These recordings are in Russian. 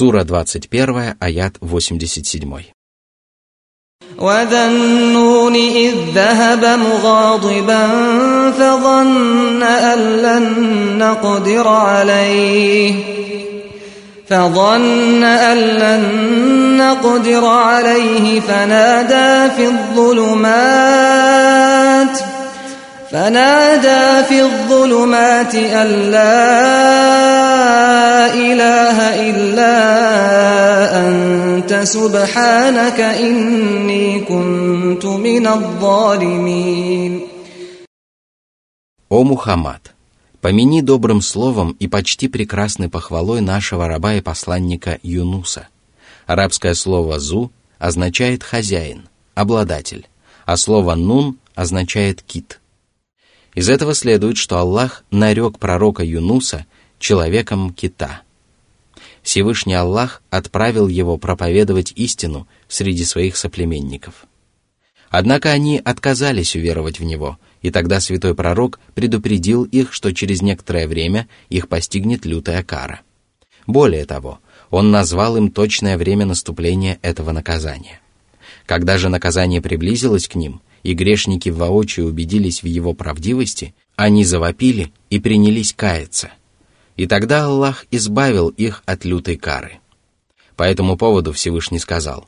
Сура 21, аят 87. وذا النون إذ ذهب مغاضبا فظن أن لن نقدر عليه فظن أن لن نقدر عليه فنادى في الظلمات فنادى في الظلمات أن لا إله إلا أنت سبحانك إني كنت من الظالمين О Мухаммад, помяни добрым словом и почти прекрасной похвалой нашего раба и посланника Юнуса. Арабское слово «зу» означает «хозяин», «обладатель», а слово «нун» означает «кит». Из этого следует, что Аллах нарек пророка Юнуса человеком кита. Всевышний Аллах отправил его проповедовать истину среди своих соплеменников. Однако они отказались уверовать в него, и тогда святой пророк предупредил их, что через некоторое время их постигнет лютая кара. Более того, он назвал им точное время наступления этого наказания. Когда же наказание приблизилось к ним, и грешники воочию убедились в его правдивости, они завопили и принялись каяться. И тогда Аллах избавил их от лютой кары. По этому поводу Всевышний сказал,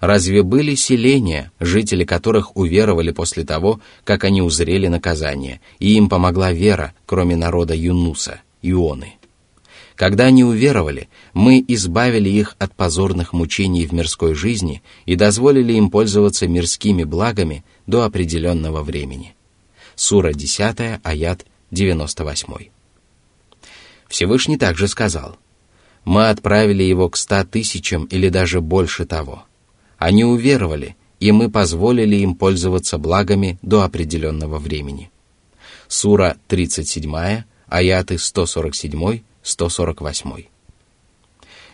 «Разве были селения, жители которых уверовали после того, как они узрели наказание, и им помогла вера, кроме народа Юнуса, Ионы?» Когда они уверовали, мы избавили их от позорных мучений в мирской жизни и дозволили им пользоваться мирскими благами до определенного времени. Сура 10, аят 98. Всевышний также сказал, «Мы отправили его к ста тысячам или даже больше того. Они уверовали, и мы позволили им пользоваться благами до определенного времени». Сура 37, аяты 147 148.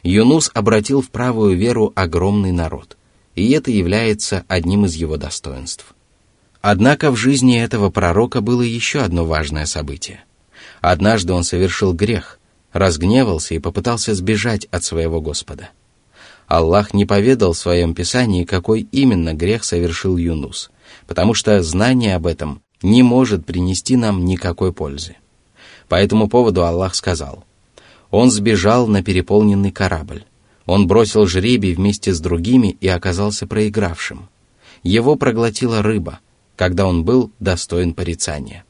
Юнус обратил в правую веру огромный народ, и это является одним из его достоинств. Однако в жизни этого пророка было еще одно важное событие. Однажды он совершил грех, разгневался и попытался сбежать от своего Господа. Аллах не поведал в своем Писании, какой именно грех совершил Юнус, потому что знание об этом не может принести нам никакой пользы. По этому поводу Аллах сказал – он сбежал на переполненный корабль. Он бросил жребий вместе с другими и оказался проигравшим. Его проглотила рыба, когда он был достоин порицания.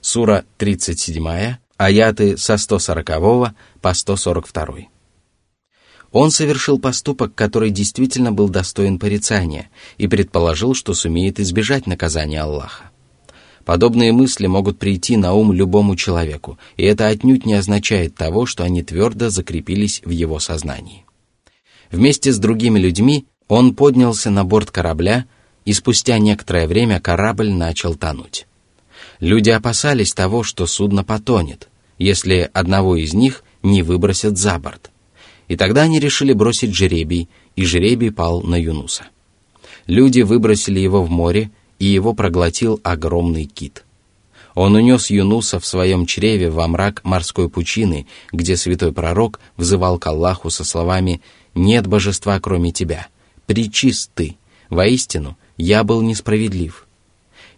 Сура 37, аяты со 140 по 142. Он совершил поступок, который действительно был достоин порицания, и предположил, что сумеет избежать наказания Аллаха. Подобные мысли могут прийти на ум любому человеку, и это отнюдь не означает того, что они твердо закрепились в его сознании. Вместе с другими людьми он поднялся на борт корабля, и спустя некоторое время корабль начал тонуть. Люди опасались того, что судно потонет, если одного из них не выбросят за борт. И тогда они решили бросить жеребий, и жеребий пал на Юнуса. Люди выбросили его в море, и его проглотил огромный кит. Он унес Юнуса в своем чреве во мрак морской пучины, где святой пророк взывал к Аллаху со словами «Нет божества, кроме тебя, причист ты, воистину, я был несправедлив».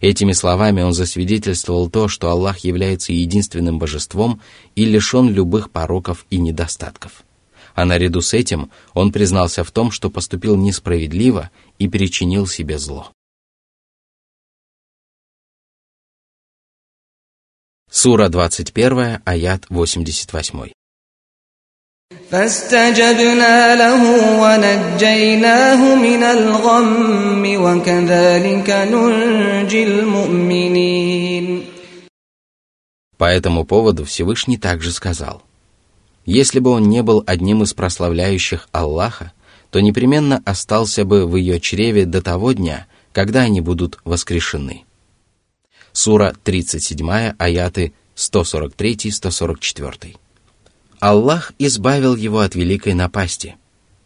Этими словами он засвидетельствовал то, что Аллах является единственным божеством и лишен любых пороков и недостатков. А наряду с этим он признался в том, что поступил несправедливо и причинил себе зло. Сура 21, аят 88. فاستجبنا له ونجيناه من الغم وكذلك ننجي المؤمنين По этому поводу Всевышний также сказал, «Если бы он не был одним из прославляющих Аллаха, то непременно остался бы в ее чреве до того дня, когда они будут воскрешены». Сура 37, аяты 143-144. Аллах избавил его от великой напасти.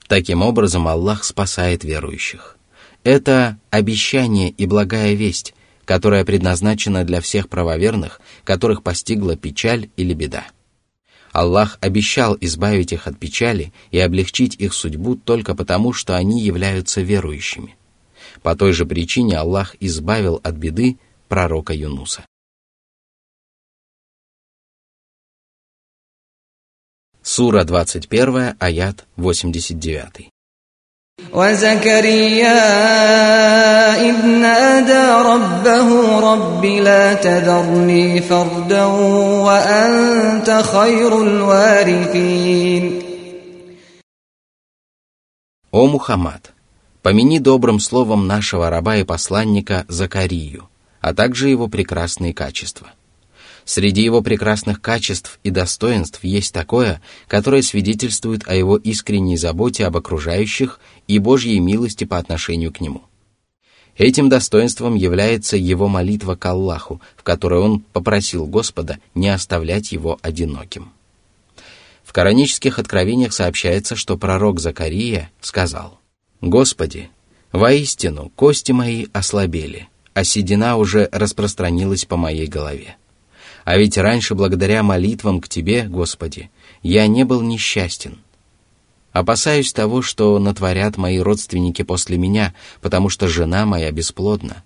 Таким образом, Аллах спасает верующих. Это обещание и благая весть, которая предназначена для всех правоверных, которых постигла печаль или беда. Аллах обещал избавить их от печали и облегчить их судьбу только потому, что они являются верующими. По той же причине Аллах избавил от беды пророка Юнуса. Сура 21, аят 89. وزكريا إذ نادى ربه رب لا تذرني فردا وأنت خير الوارثين О Мухаммад, помяни добрым словом нашего раба и посланника Закарию, а также его прекрасные качества – Среди его прекрасных качеств и достоинств есть такое, которое свидетельствует о его искренней заботе об окружающих и Божьей милости по отношению к нему. Этим достоинством является его молитва к Аллаху, в которой он попросил Господа не оставлять его одиноким. В коранических откровениях сообщается, что пророк Закария сказал, «Господи, воистину кости мои ослабели, а седина уже распространилась по моей голове. А ведь раньше, благодаря молитвам к Тебе, Господи, я не был несчастен. Опасаюсь того, что натворят мои родственники после меня, потому что жена моя бесплодна.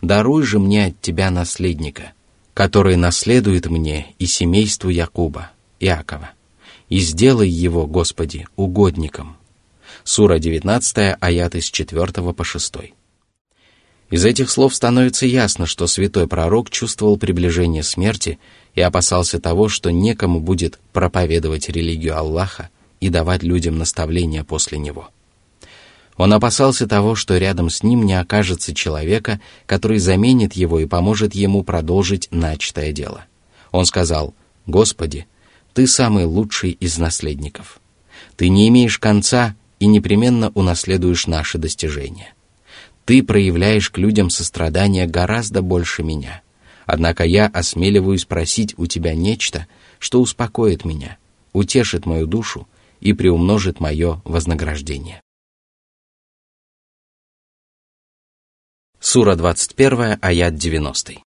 Даруй же мне от Тебя наследника, который наследует мне и семейству Якуба, Иакова, и сделай его, Господи, угодником. Сура 19, аят из 4 по 6. Из этих слов становится ясно, что святой пророк чувствовал приближение смерти и опасался того, что некому будет проповедовать религию Аллаха и давать людям наставления после него. Он опасался того, что рядом с ним не окажется человека, который заменит его и поможет ему продолжить начатое дело. Он сказал, «Господи, Ты самый лучший из наследников. Ты не имеешь конца и непременно унаследуешь наши достижения. Ты проявляешь к людям сострадание гораздо больше меня. Однако я осмеливаюсь просить у тебя нечто, что успокоит меня, утешит мою душу и приумножит мое вознаграждение. Сура 21, аят 90.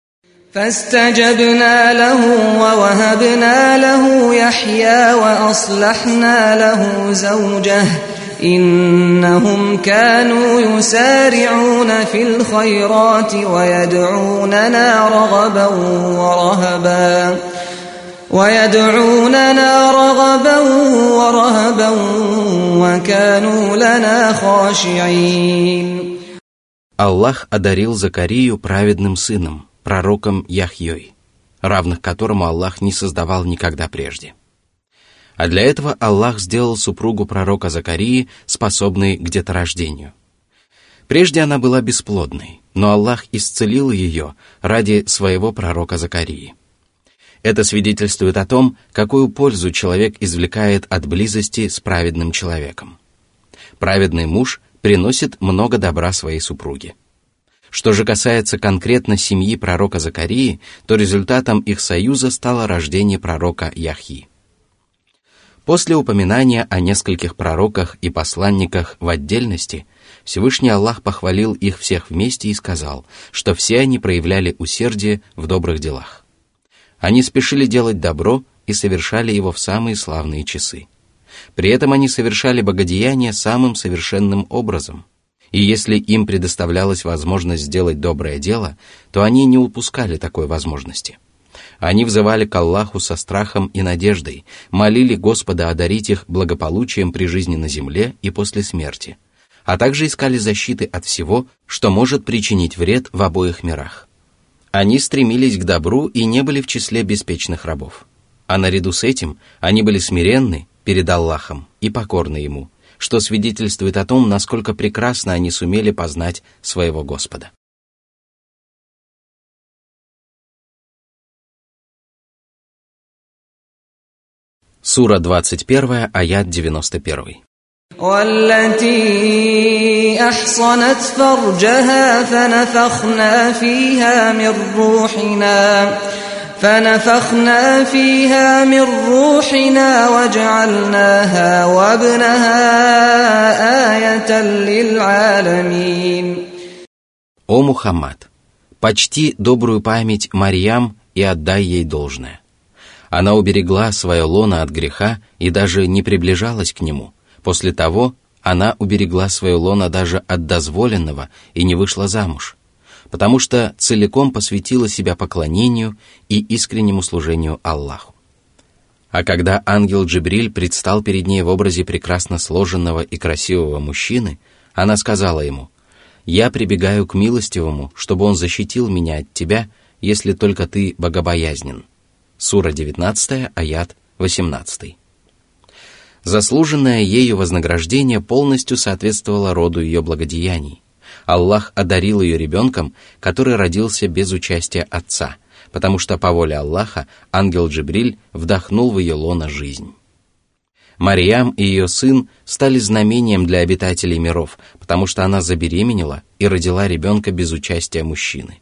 فاستجبنا له ووهبنا له يحيى وأصلحنا له زوجه إنهم كانوا يسارعون في الخيرات ويدعوننا رغبا ورهبا ويدعوننا رغبا ورهبا وكانوا لنا خاشعين Аллах одарил Закарию праведным сыном, пророком Яхьей, равных которому Аллах не создавал никогда прежде. А для этого Аллах сделал супругу пророка Закарии, способной к деторождению. Прежде она была бесплодной, но Аллах исцелил ее ради своего пророка Закарии. Это свидетельствует о том, какую пользу человек извлекает от близости с праведным человеком. Праведный муж приносит много добра своей супруге. Что же касается конкретно семьи пророка Закарии, то результатом их союза стало рождение пророка Яхьи. После упоминания о нескольких пророках и посланниках в отдельности, Всевышний Аллах похвалил их всех вместе и сказал, что все они проявляли усердие в добрых делах. Они спешили делать добро и совершали его в самые славные часы. При этом они совершали богодеяние самым совершенным образом. И если им предоставлялась возможность сделать доброе дело, то они не упускали такой возможности – они взывали к Аллаху со страхом и надеждой, молили Господа одарить их благополучием при жизни на земле и после смерти, а также искали защиты от всего, что может причинить вред в обоих мирах. Они стремились к добру и не были в числе беспечных рабов. А наряду с этим они были смиренны перед Аллахом и покорны Ему, что свидетельствует о том, насколько прекрасно они сумели познать своего Господа. Сура 21, аят 91. والتي أحصنت فرجها فنفخنا فيها من روحنا فنفخنا فيها من روحنا وجعلناها وابنها آية للعالمين О Мухаммад, почти добрую память Марьям и отдай ей должное. Она уберегла свое лоно от греха и даже не приближалась к нему. После того она уберегла свое лоно даже от дозволенного и не вышла замуж, потому что целиком посвятила себя поклонению и искреннему служению Аллаху. А когда ангел Джибриль предстал перед ней в образе прекрасно сложенного и красивого мужчины, она сказала ему, «Я прибегаю к милостивому, чтобы он защитил меня от тебя, если только ты богобоязнен». Сура 19, аят 18. Заслуженное ею вознаграждение полностью соответствовало роду ее благодеяний. Аллах одарил ее ребенком, который родился без участия отца, потому что по воле Аллаха ангел Джибриль вдохнул в ее лоно жизнь. Мариам и ее сын стали знамением для обитателей миров, потому что она забеременела и родила ребенка без участия мужчины.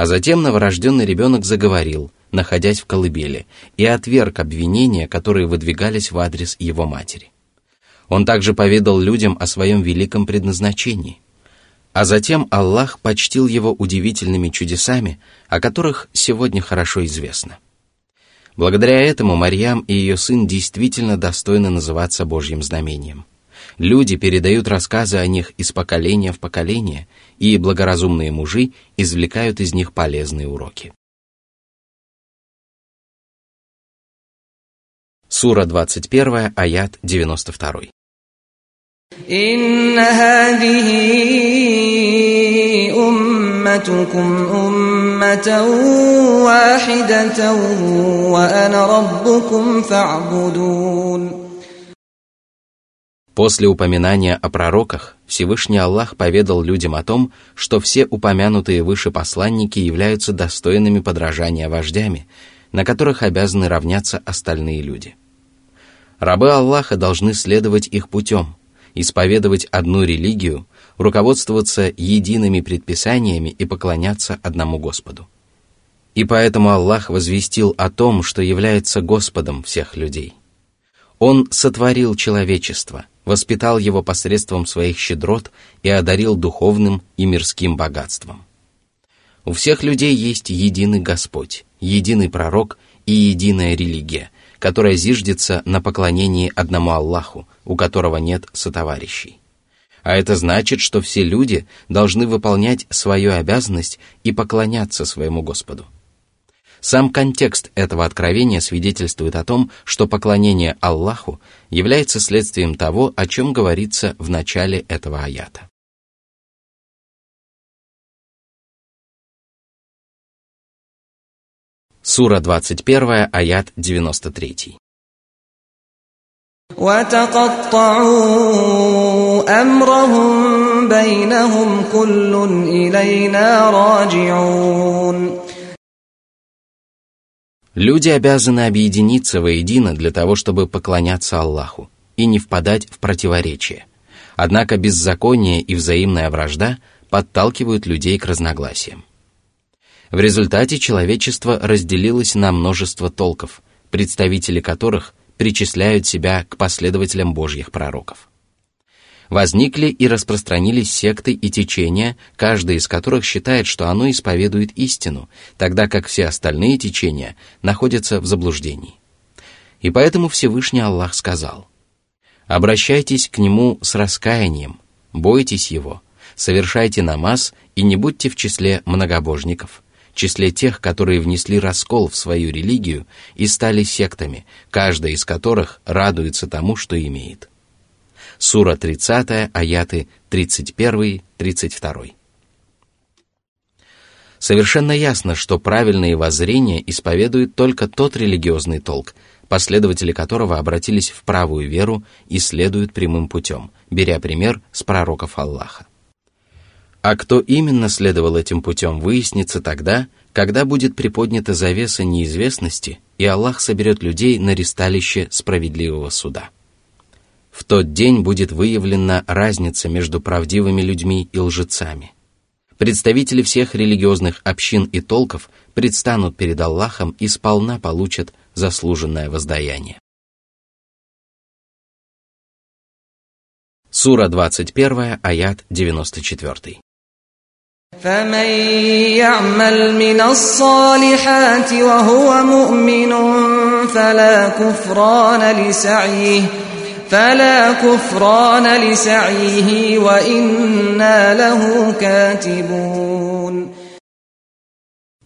А затем новорожденный ребенок заговорил, находясь в колыбели, и отверг обвинения, которые выдвигались в адрес его матери. Он также поведал людям о своем великом предназначении. А затем Аллах почтил его удивительными чудесами, о которых сегодня хорошо известно. Благодаря этому Марьям и ее сын действительно достойны называться Божьим знамением. Люди передают рассказы о них из поколения в поколение, и благоразумные мужи извлекают из них полезные уроки. Сура 21, аят 92. إن هذه أمتكم أمة واحدة وأنا ربكم فاعبدون После упоминания о пророках, Всевышний Аллах поведал людям о том, что все упомянутые выше посланники являются достойными подражания вождями, на которых обязаны равняться остальные люди. Рабы Аллаха должны следовать их путем, исповедовать одну религию, руководствоваться едиными предписаниями и поклоняться одному Господу. И поэтому Аллах возвестил о том, что является Господом всех людей. Он сотворил человечество, воспитал его посредством своих щедрот и одарил духовным и мирским богатством. У всех людей есть единый Господь, единый пророк и единая религия – которая зиждется на поклонении одному Аллаху, у которого нет сотоварищей. А это значит, что все люди должны выполнять свою обязанность и поклоняться своему Господу. Сам контекст этого откровения свидетельствует о том, что поклонение Аллаху является следствием того, о чем говорится в начале этого аята. Сура 21, аят 93. Люди обязаны объединиться воедино для того, чтобы поклоняться Аллаху и не впадать в противоречие. Однако беззаконие и взаимная вражда подталкивают людей к разногласиям. В результате человечество разделилось на множество толков, представители которых причисляют себя к последователям Божьих пророков. Возникли и распространились секты и течения, каждый из которых считает, что оно исповедует истину, тогда как все остальные течения находятся в заблуждении. И поэтому Всевышний Аллах сказал, «Обращайтесь к Нему с раскаянием, бойтесь Его, совершайте намаз и не будьте в числе многобожников» числе тех, которые внесли раскол в свою религию и стали сектами, каждая из которых радуется тому, что имеет. Сура 30, аяты 31-32. Совершенно ясно, что правильные воззрения исповедует только тот религиозный толк, последователи которого обратились в правую веру и следуют прямым путем, беря пример с пророков Аллаха. А кто именно следовал этим путем, выяснится тогда, когда будет приподнята завеса неизвестности, и Аллах соберет людей на ристалище справедливого суда. В тот день будет выявлена разница между правдивыми людьми и лжецами. Представители всех религиозных общин и толков предстанут перед Аллахом и сполна получат заслуженное воздаяние. Сура 21, аят 94. فمن يعمل من الصالحات وهو مؤمن فلا كفران لسعيه فلا كفران لسعيه وإنا له كاتبون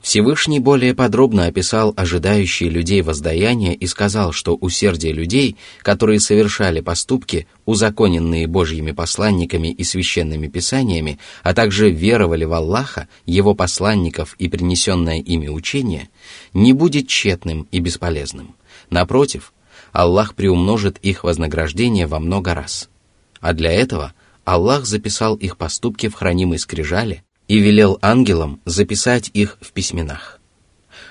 Всевышний более подробно описал ожидающие людей воздаяния и сказал, что усердие людей, которые совершали поступки, узаконенные Божьими посланниками и священными писаниями, а также веровали в Аллаха, Его посланников и принесенное ими учение, не будет тщетным и бесполезным. Напротив, Аллах приумножит их вознаграждение во много раз. А для этого Аллах записал их поступки в хранимой скрижале, и велел ангелам записать их в письменах.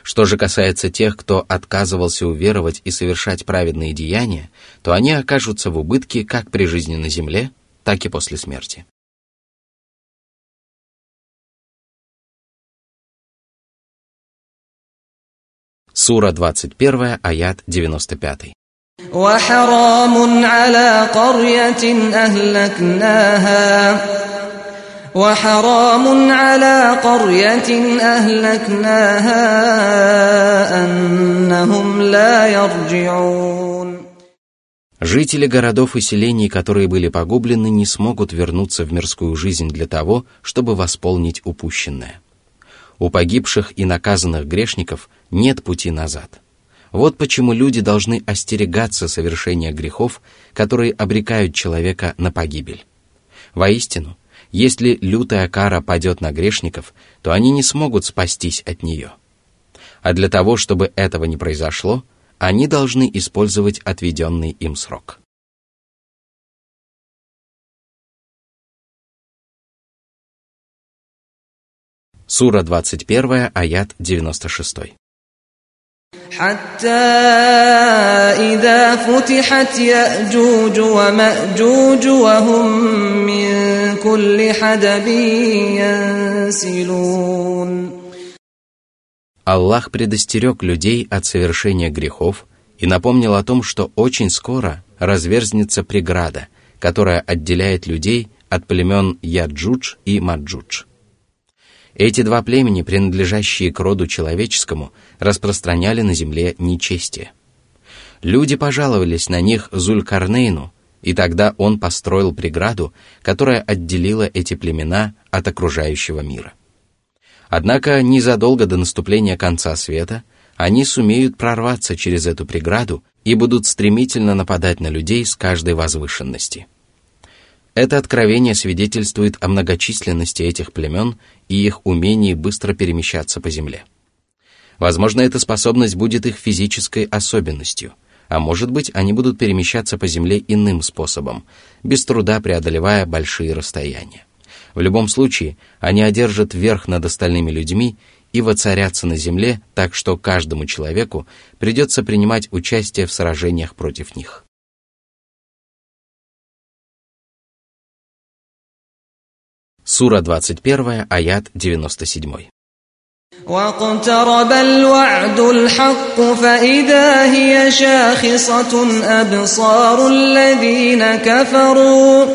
Что же касается тех, кто отказывался уверовать и совершать праведные деяния, то они окажутся в убытке как при жизни на земле, так и после смерти. Сура 21, аят 95. وحرام على قرية أهلكناها وحرام على قرية أهلكناها أنهم لا يرجعون Жители городов и селений, которые были погублены, не смогут вернуться в мирскую жизнь для того, чтобы восполнить упущенное. У погибших и наказанных грешников нет пути назад. Вот почему люди должны остерегаться совершения грехов, которые обрекают человека на погибель. Воистину, если лютая кара падет на грешников, то они не смогут спастись от нее. А для того, чтобы этого не произошло, они должны использовать отведенный им срок. Сура 21, аят 96. حتى إذا فتحت يأجوج ومأجوج وهم من كل حدب ينسلون Аллах предостерег людей от совершения грехов и напомнил о том, что очень скоро разверзнется преграда, которая отделяет людей от племен Яджудж и Маджудж. Эти два племени, принадлежащие к роду человеческому, распространяли на земле нечестие. Люди пожаловались на них Зулькарнейну, и тогда он построил преграду, которая отделила эти племена от окружающего мира. Однако незадолго до наступления конца света они сумеют прорваться через эту преграду и будут стремительно нападать на людей с каждой возвышенности – это откровение свидетельствует о многочисленности этих племен и их умении быстро перемещаться по земле. Возможно, эта способность будет их физической особенностью, а может быть, они будут перемещаться по земле иным способом, без труда преодолевая большие расстояния. В любом случае, они одержат верх над остальными людьми и воцарятся на земле так, что каждому человеку придется принимать участие в сражениях против них. Сура 21, аят 97. واقترب الوعد الحق فإذا هي شاخصة أبصار الذين كفروا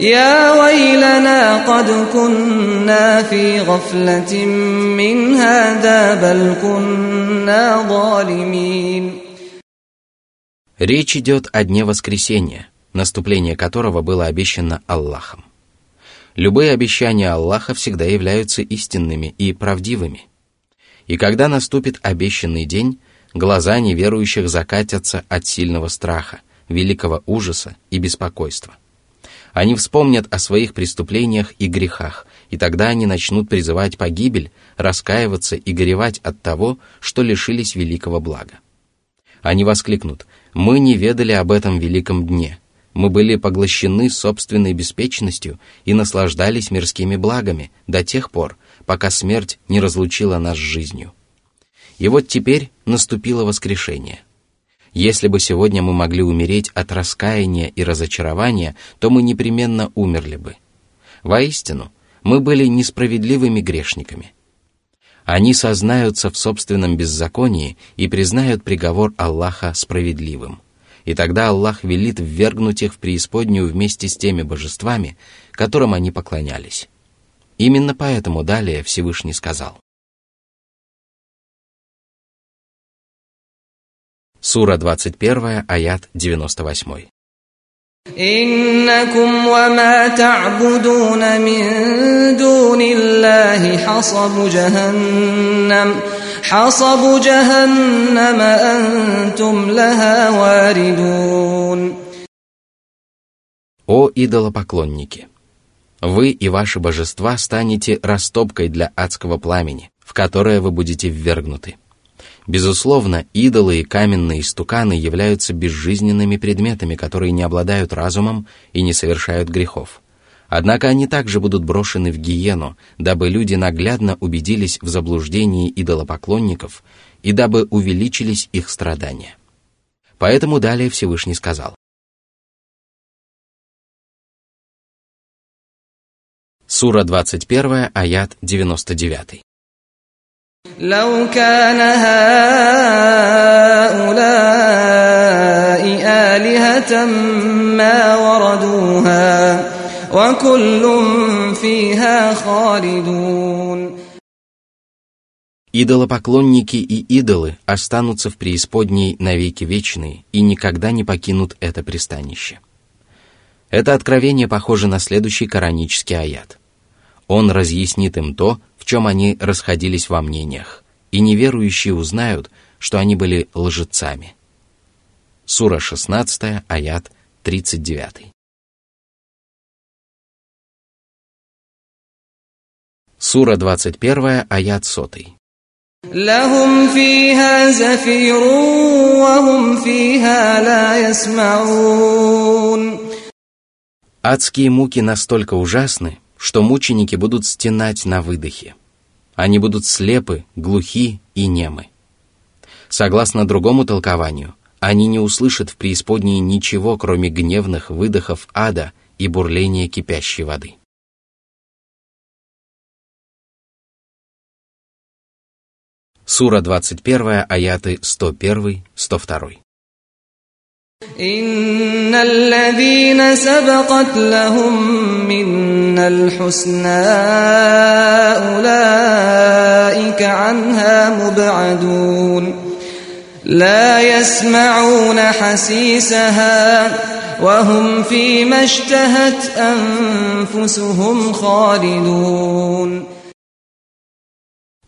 يا ويلنا قد كنا في غفلة من هذا بل كنا ظالمين Речь идет о дне воскресения, наступление которого было обещано Аллахом. Любые обещания Аллаха всегда являются истинными и правдивыми. И когда наступит обещанный день, глаза неверующих закатятся от сильного страха, великого ужаса и беспокойства. Они вспомнят о своих преступлениях и грехах, и тогда они начнут призывать погибель, раскаиваться и горевать от того, что лишились великого блага. Они воскликнут «Мы не ведали об этом великом дне», мы были поглощены собственной беспечностью и наслаждались мирскими благами до тех пор, пока смерть не разлучила нас с жизнью. И вот теперь наступило воскрешение. Если бы сегодня мы могли умереть от раскаяния и разочарования, то мы непременно умерли бы. Воистину, мы были несправедливыми грешниками. Они сознаются в собственном беззаконии и признают приговор Аллаха справедливым и тогда Аллах велит ввергнуть их в преисподнюю вместе с теми божествами, которым они поклонялись. Именно поэтому далее Всевышний сказал. Сура 21, аят 98. إنكم وما تعبدون من دون الله حصب جهنم حصب جهنم أنتم لها واردون О идолопоклонники! Вы и ваши божества станете растопкой для адского пламени, в которое вы будете ввергнуты. Безусловно, идолы и каменные стуканы являются безжизненными предметами, которые не обладают разумом и не совершают грехов. – Однако они также будут брошены в гиену, дабы люди наглядно убедились в заблуждении идолопоклонников и дабы увеличились их страдания. Поэтому далее Всевышний сказал. Сура 21, аят 99. لو كان هؤلاء آلهة ما وردوها وكل فيها خالدون Идолопоклонники и идолы останутся в преисподней навеки вечные и никогда не покинут это пристанище. Это откровение похоже на следующий коранический аят. Он разъяснит им то, в чем они расходились во мнениях, и неверующие узнают, что они были лжецами. Сура 16, аят 39. Сура 21, аят 100. لهم فيها زفير وهم فيها لا يسمعون Адские муки настолько ужасны, что мученики будут стенать на выдохе. Они будут слепы, глухи и немы. Согласно другому толкованию, они не услышат в преисподней ничего, кроме гневных выдохов ада и бурления кипящей воды. Сура 21, аяты 101-102. إن الذين سبقت لهم منا الحسنى أولئك عنها مبعدون لا يسمعون حسيسها وهم فيما اشتهت أنفسهم خالدون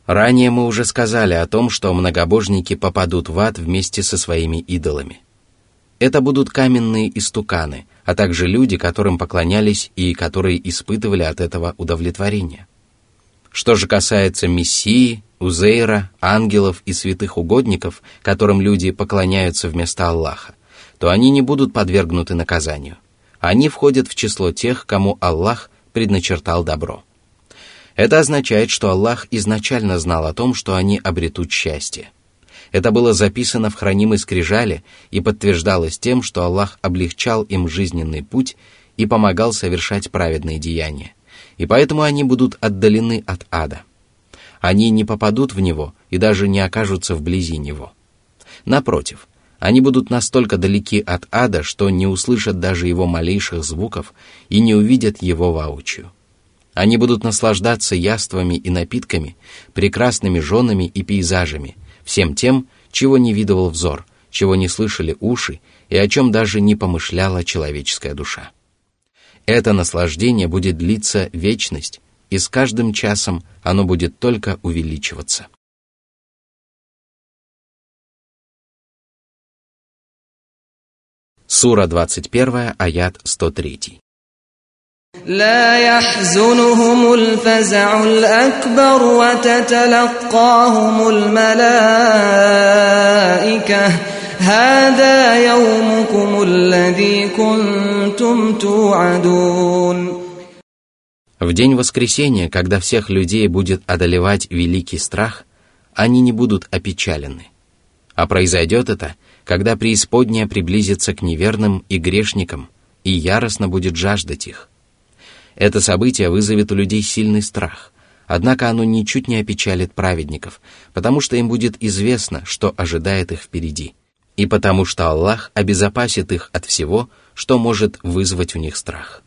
Ранее мы уже сказали о том, что многобожники попадут в ад вместе со своими идолами – это будут каменные истуканы, а также люди, которым поклонялись и которые испытывали от этого удовлетворение. Что же касается Мессии, Узейра, ангелов и святых угодников, которым люди поклоняются вместо Аллаха, то они не будут подвергнуты наказанию. Они входят в число тех, кому Аллах предначертал добро. Это означает, что Аллах изначально знал о том, что они обретут счастье. Это было записано в хранимой скрижале и подтверждалось тем, что Аллах облегчал им жизненный путь и помогал совершать праведные деяния. И поэтому они будут отдалены от ада. Они не попадут в него и даже не окажутся вблизи него. Напротив, они будут настолько далеки от ада, что не услышат даже его малейших звуков и не увидят его воочию. Они будут наслаждаться яствами и напитками, прекрасными женами и пейзажами – всем тем, чего не видывал взор, чего не слышали уши и о чем даже не помышляла человеческая душа. Это наслаждение будет длиться вечность, и с каждым часом оно будет только увеличиваться. Сура 21, аят 103. لا يحزنهم الفزع الأكبر وتتلقاهم الملائكة هذا يومكم الذي كنتم توعدون В день воскресения, когда всех людей будет одолевать великий страх, они не будут опечалены. А произойдет это, когда преисподняя приблизится к неверным и грешникам и яростно будет жаждать их – это событие вызовет у людей сильный страх, однако оно ничуть не опечалит праведников, потому что им будет известно, что ожидает их впереди, и потому что Аллах обезопасит их от всего, что может вызвать у них страх.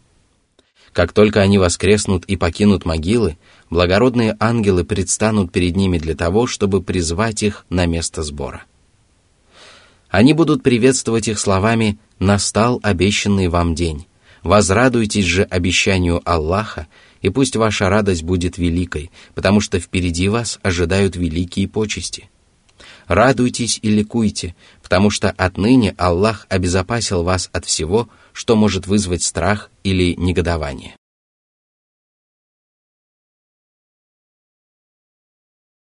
Как только они воскреснут и покинут могилы, благородные ангелы предстанут перед ними для того, чтобы призвать их на место сбора. Они будут приветствовать их словами «Настал обещанный вам день». Возрадуйтесь же обещанию Аллаха, и пусть ваша радость будет великой, потому что впереди вас ожидают великие почести. Радуйтесь и ликуйте, потому что отныне Аллах обезопасил вас от всего, что может вызвать страх или негодование.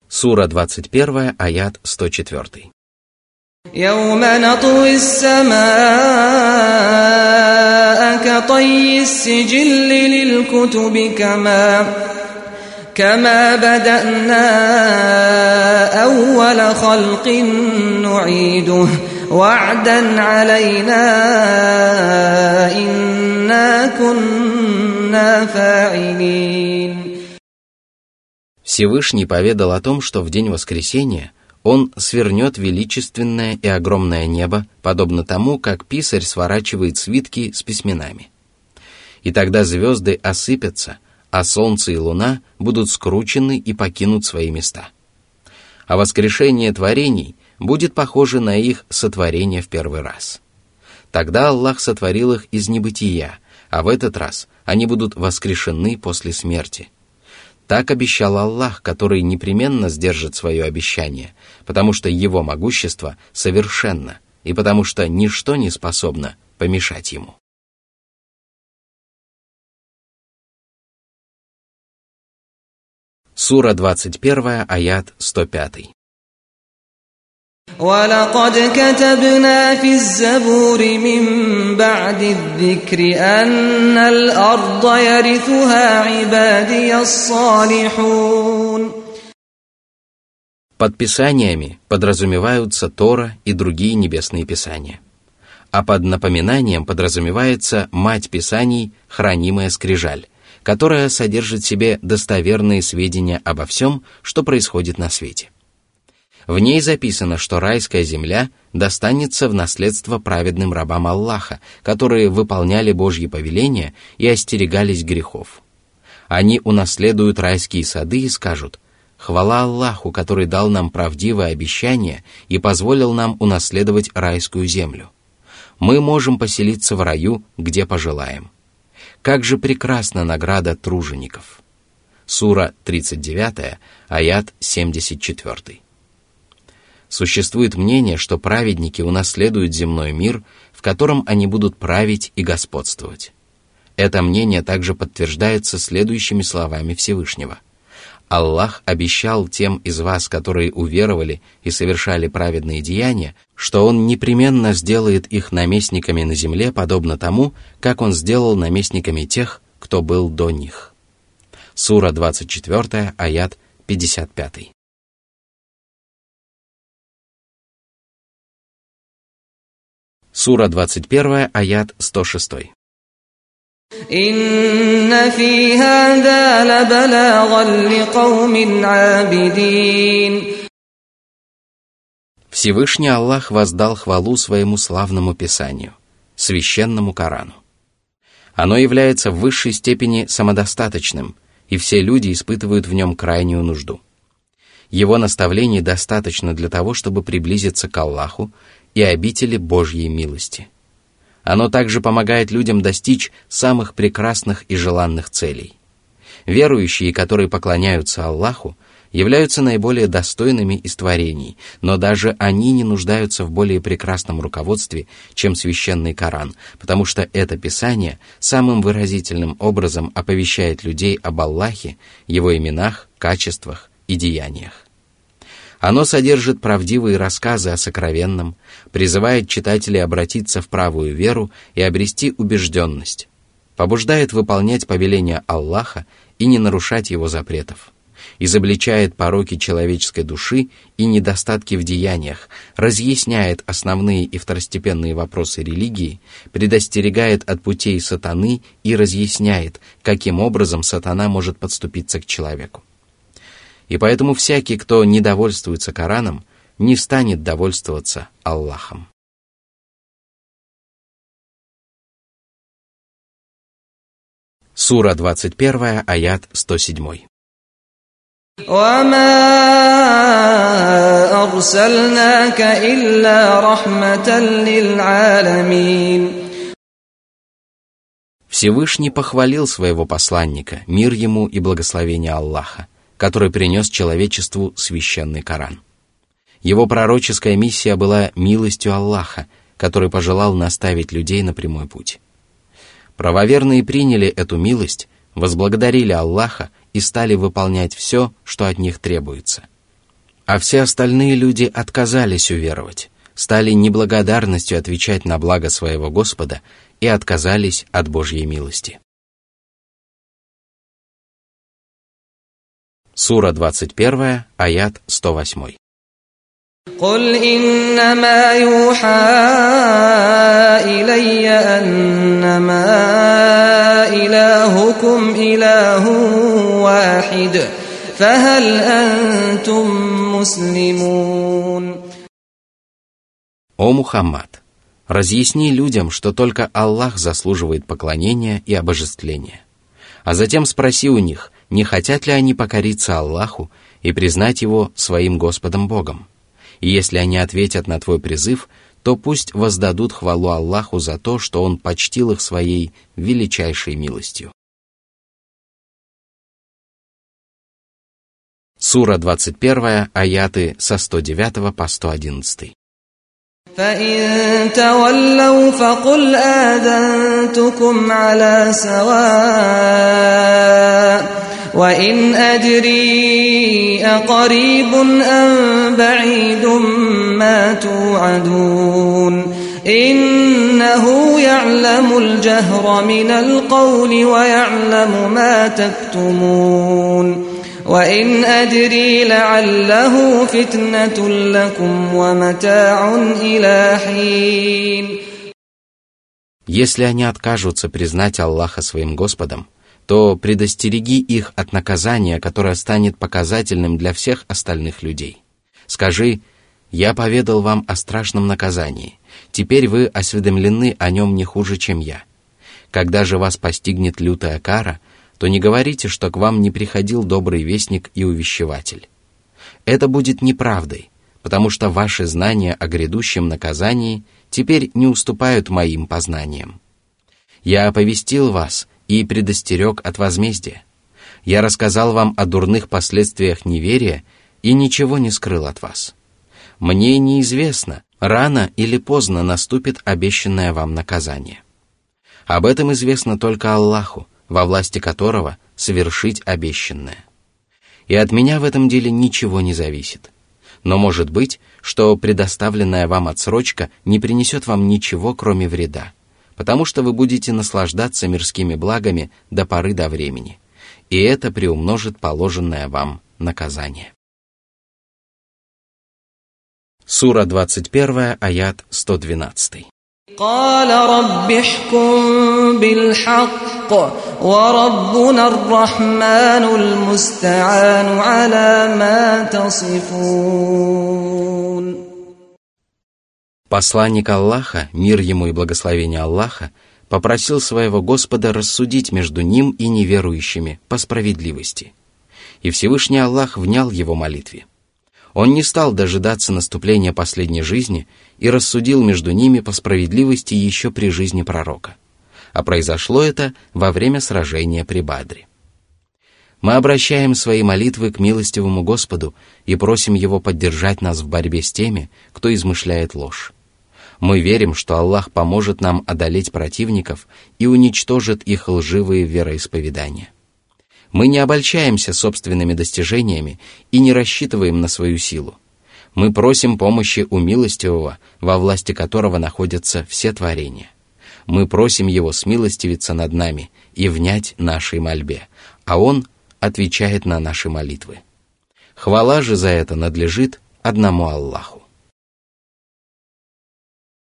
Сура 21, аят 104. يوم نطوي السماء كطي السجل للكتب كما كما بدأنا أول خلق نعيده وعدا علينا إنا كنا فاعلين Всевышний поведал о том, что в день воскресения он свернет величественное и огромное небо, подобно тому, как писарь сворачивает свитки с письменами. И тогда звезды осыпятся, а солнце и луна будут скручены и покинут свои места. А воскрешение творений будет похоже на их сотворение в первый раз. Тогда Аллах сотворил их из небытия, а в этот раз они будут воскрешены после смерти – так обещал Аллах, который непременно сдержит свое обещание, потому что его могущество совершенно, и потому что ничто не способно помешать ему. Сура 21, аят 105. ولقد كتبنا في الزبور من بعد الذكر أن الأرض يرثها عبادي الصالحون Под писаниями подразумеваются Тора и другие небесные писания. А под напоминанием подразумевается мать писаний, хранимая скрижаль, которая содержит в себе достоверные сведения обо всем, что происходит на свете. В ней записано, что райская земля достанется в наследство праведным рабам Аллаха, которые выполняли Божьи повеления и остерегались грехов. Они унаследуют райские сады и скажут «Хвала Аллаху, который дал нам правдивое обещание и позволил нам унаследовать райскую землю. Мы можем поселиться в раю, где пожелаем». Как же прекрасна награда тружеников! Сура 39, аят 74. Существует мнение, что праведники унаследуют земной мир, в котором они будут править и господствовать. Это мнение также подтверждается следующими словами Всевышнего. Аллах обещал тем из вас, которые уверовали и совершали праведные деяния, что Он непременно сделает их наместниками на земле, подобно тому, как Он сделал наместниками тех, кто был до них. Сура 24, аят 55. Сура 21, аят 106. Всевышний Аллах воздал хвалу своему славному писанию, священному Корану. Оно является в высшей степени самодостаточным, и все люди испытывают в нем крайнюю нужду. Его наставлений достаточно для того, чтобы приблизиться к Аллаху и обители Божьей милости. Оно также помогает людям достичь самых прекрасных и желанных целей. Верующие, которые поклоняются Аллаху, являются наиболее достойными из творений, но даже они не нуждаются в более прекрасном руководстве, чем священный Коран, потому что это Писание самым выразительным образом оповещает людей об Аллахе, его именах, качествах и деяниях. Оно содержит правдивые рассказы о сокровенном, призывает читателей обратиться в правую веру и обрести убежденность, побуждает выполнять повеления Аллаха и не нарушать его запретов, изобличает пороки человеческой души и недостатки в деяниях, разъясняет основные и второстепенные вопросы религии, предостерегает от путей сатаны и разъясняет, каким образом сатана может подступиться к человеку. И поэтому всякий, кто не довольствуется Кораном, не станет довольствоваться Аллахом. Сура 21, аят 107. Всевышний похвалил своего посланника, мир ему и благословение Аллаха, который принес человечеству священный Коран. Его пророческая миссия была милостью Аллаха, который пожелал наставить людей на прямой путь. Правоверные приняли эту милость, возблагодарили Аллаха и стали выполнять все, что от них требуется. А все остальные люди отказались уверовать, стали неблагодарностью отвечать на благо своего Господа и отказались от Божьей милости. Сура 21, аят 108. قل إنما يوحى إلي أنما إلهكم إله واحد فهل أنتم مسلمون О Мухаммад, разъясни людям, что только Аллах заслуживает поклонения и обожествления. А затем спроси у них, не хотят ли они покориться Аллаху и признать Его своим Господом Богом. И если они ответят на твой призыв, то пусть воздадут хвалу Аллаху за то, что Он почтил их своей величайшей милостью. Сура 21, аяты со 109 по 111. فإن تولوا فقل آذنتكم على سواء وإن أدري أقريب أم بعيد ما توعدون إنه يعلم الجهر من القول ويعلم ما تكتمون وإن أدري لعله فتنة لكم ومتاع إلى حين Если они откажутся признать Аллаха своим Господом, то предостереги их от наказания, которое станет показательным для всех остальных людей. Скажи, я поведал вам о страшном наказании, теперь вы осведомлены о нем не хуже, чем я. Когда же вас постигнет лютая кара, то не говорите, что к вам не приходил добрый вестник и увещеватель. Это будет неправдой, потому что ваши знания о грядущем наказании теперь не уступают моим познаниям. Я оповестил вас и предостерег от возмездия. Я рассказал вам о дурных последствиях неверия и ничего не скрыл от вас. Мне неизвестно, рано или поздно наступит обещанное вам наказание. Об этом известно только Аллаху, во власти которого совершить обещанное. И от меня в этом деле ничего не зависит. Но может быть, что предоставленная вам отсрочка не принесет вам ничего, кроме вреда потому что вы будете наслаждаться мирскими благами до поры до времени, и это приумножит положенное вам наказание. Сура 21, аят 112. قال رب احكم بالحق وربنا الرحمن المستعان على ما تصفون Посланник Аллаха, мир ему и благословение Аллаха, попросил своего Господа рассудить между ним и неверующими по справедливости. И Всевышний Аллах внял его молитве. Он не стал дожидаться наступления последней жизни и рассудил между ними по справедливости еще при жизни пророка. А произошло это во время сражения при Бадре. Мы обращаем свои молитвы к милостивому Господу и просим Его поддержать нас в борьбе с теми, кто измышляет ложь. Мы верим, что Аллах поможет нам одолеть противников и уничтожит их лживые вероисповедания. Мы не обольщаемся собственными достижениями и не рассчитываем на свою силу. Мы просим помощи у милостивого, во власти которого находятся все творения. Мы просим Его смилостивиться над нами и внять нашей мольбе, а Он отвечает на наши молитвы. Хвала же за это надлежит одному Аллаху.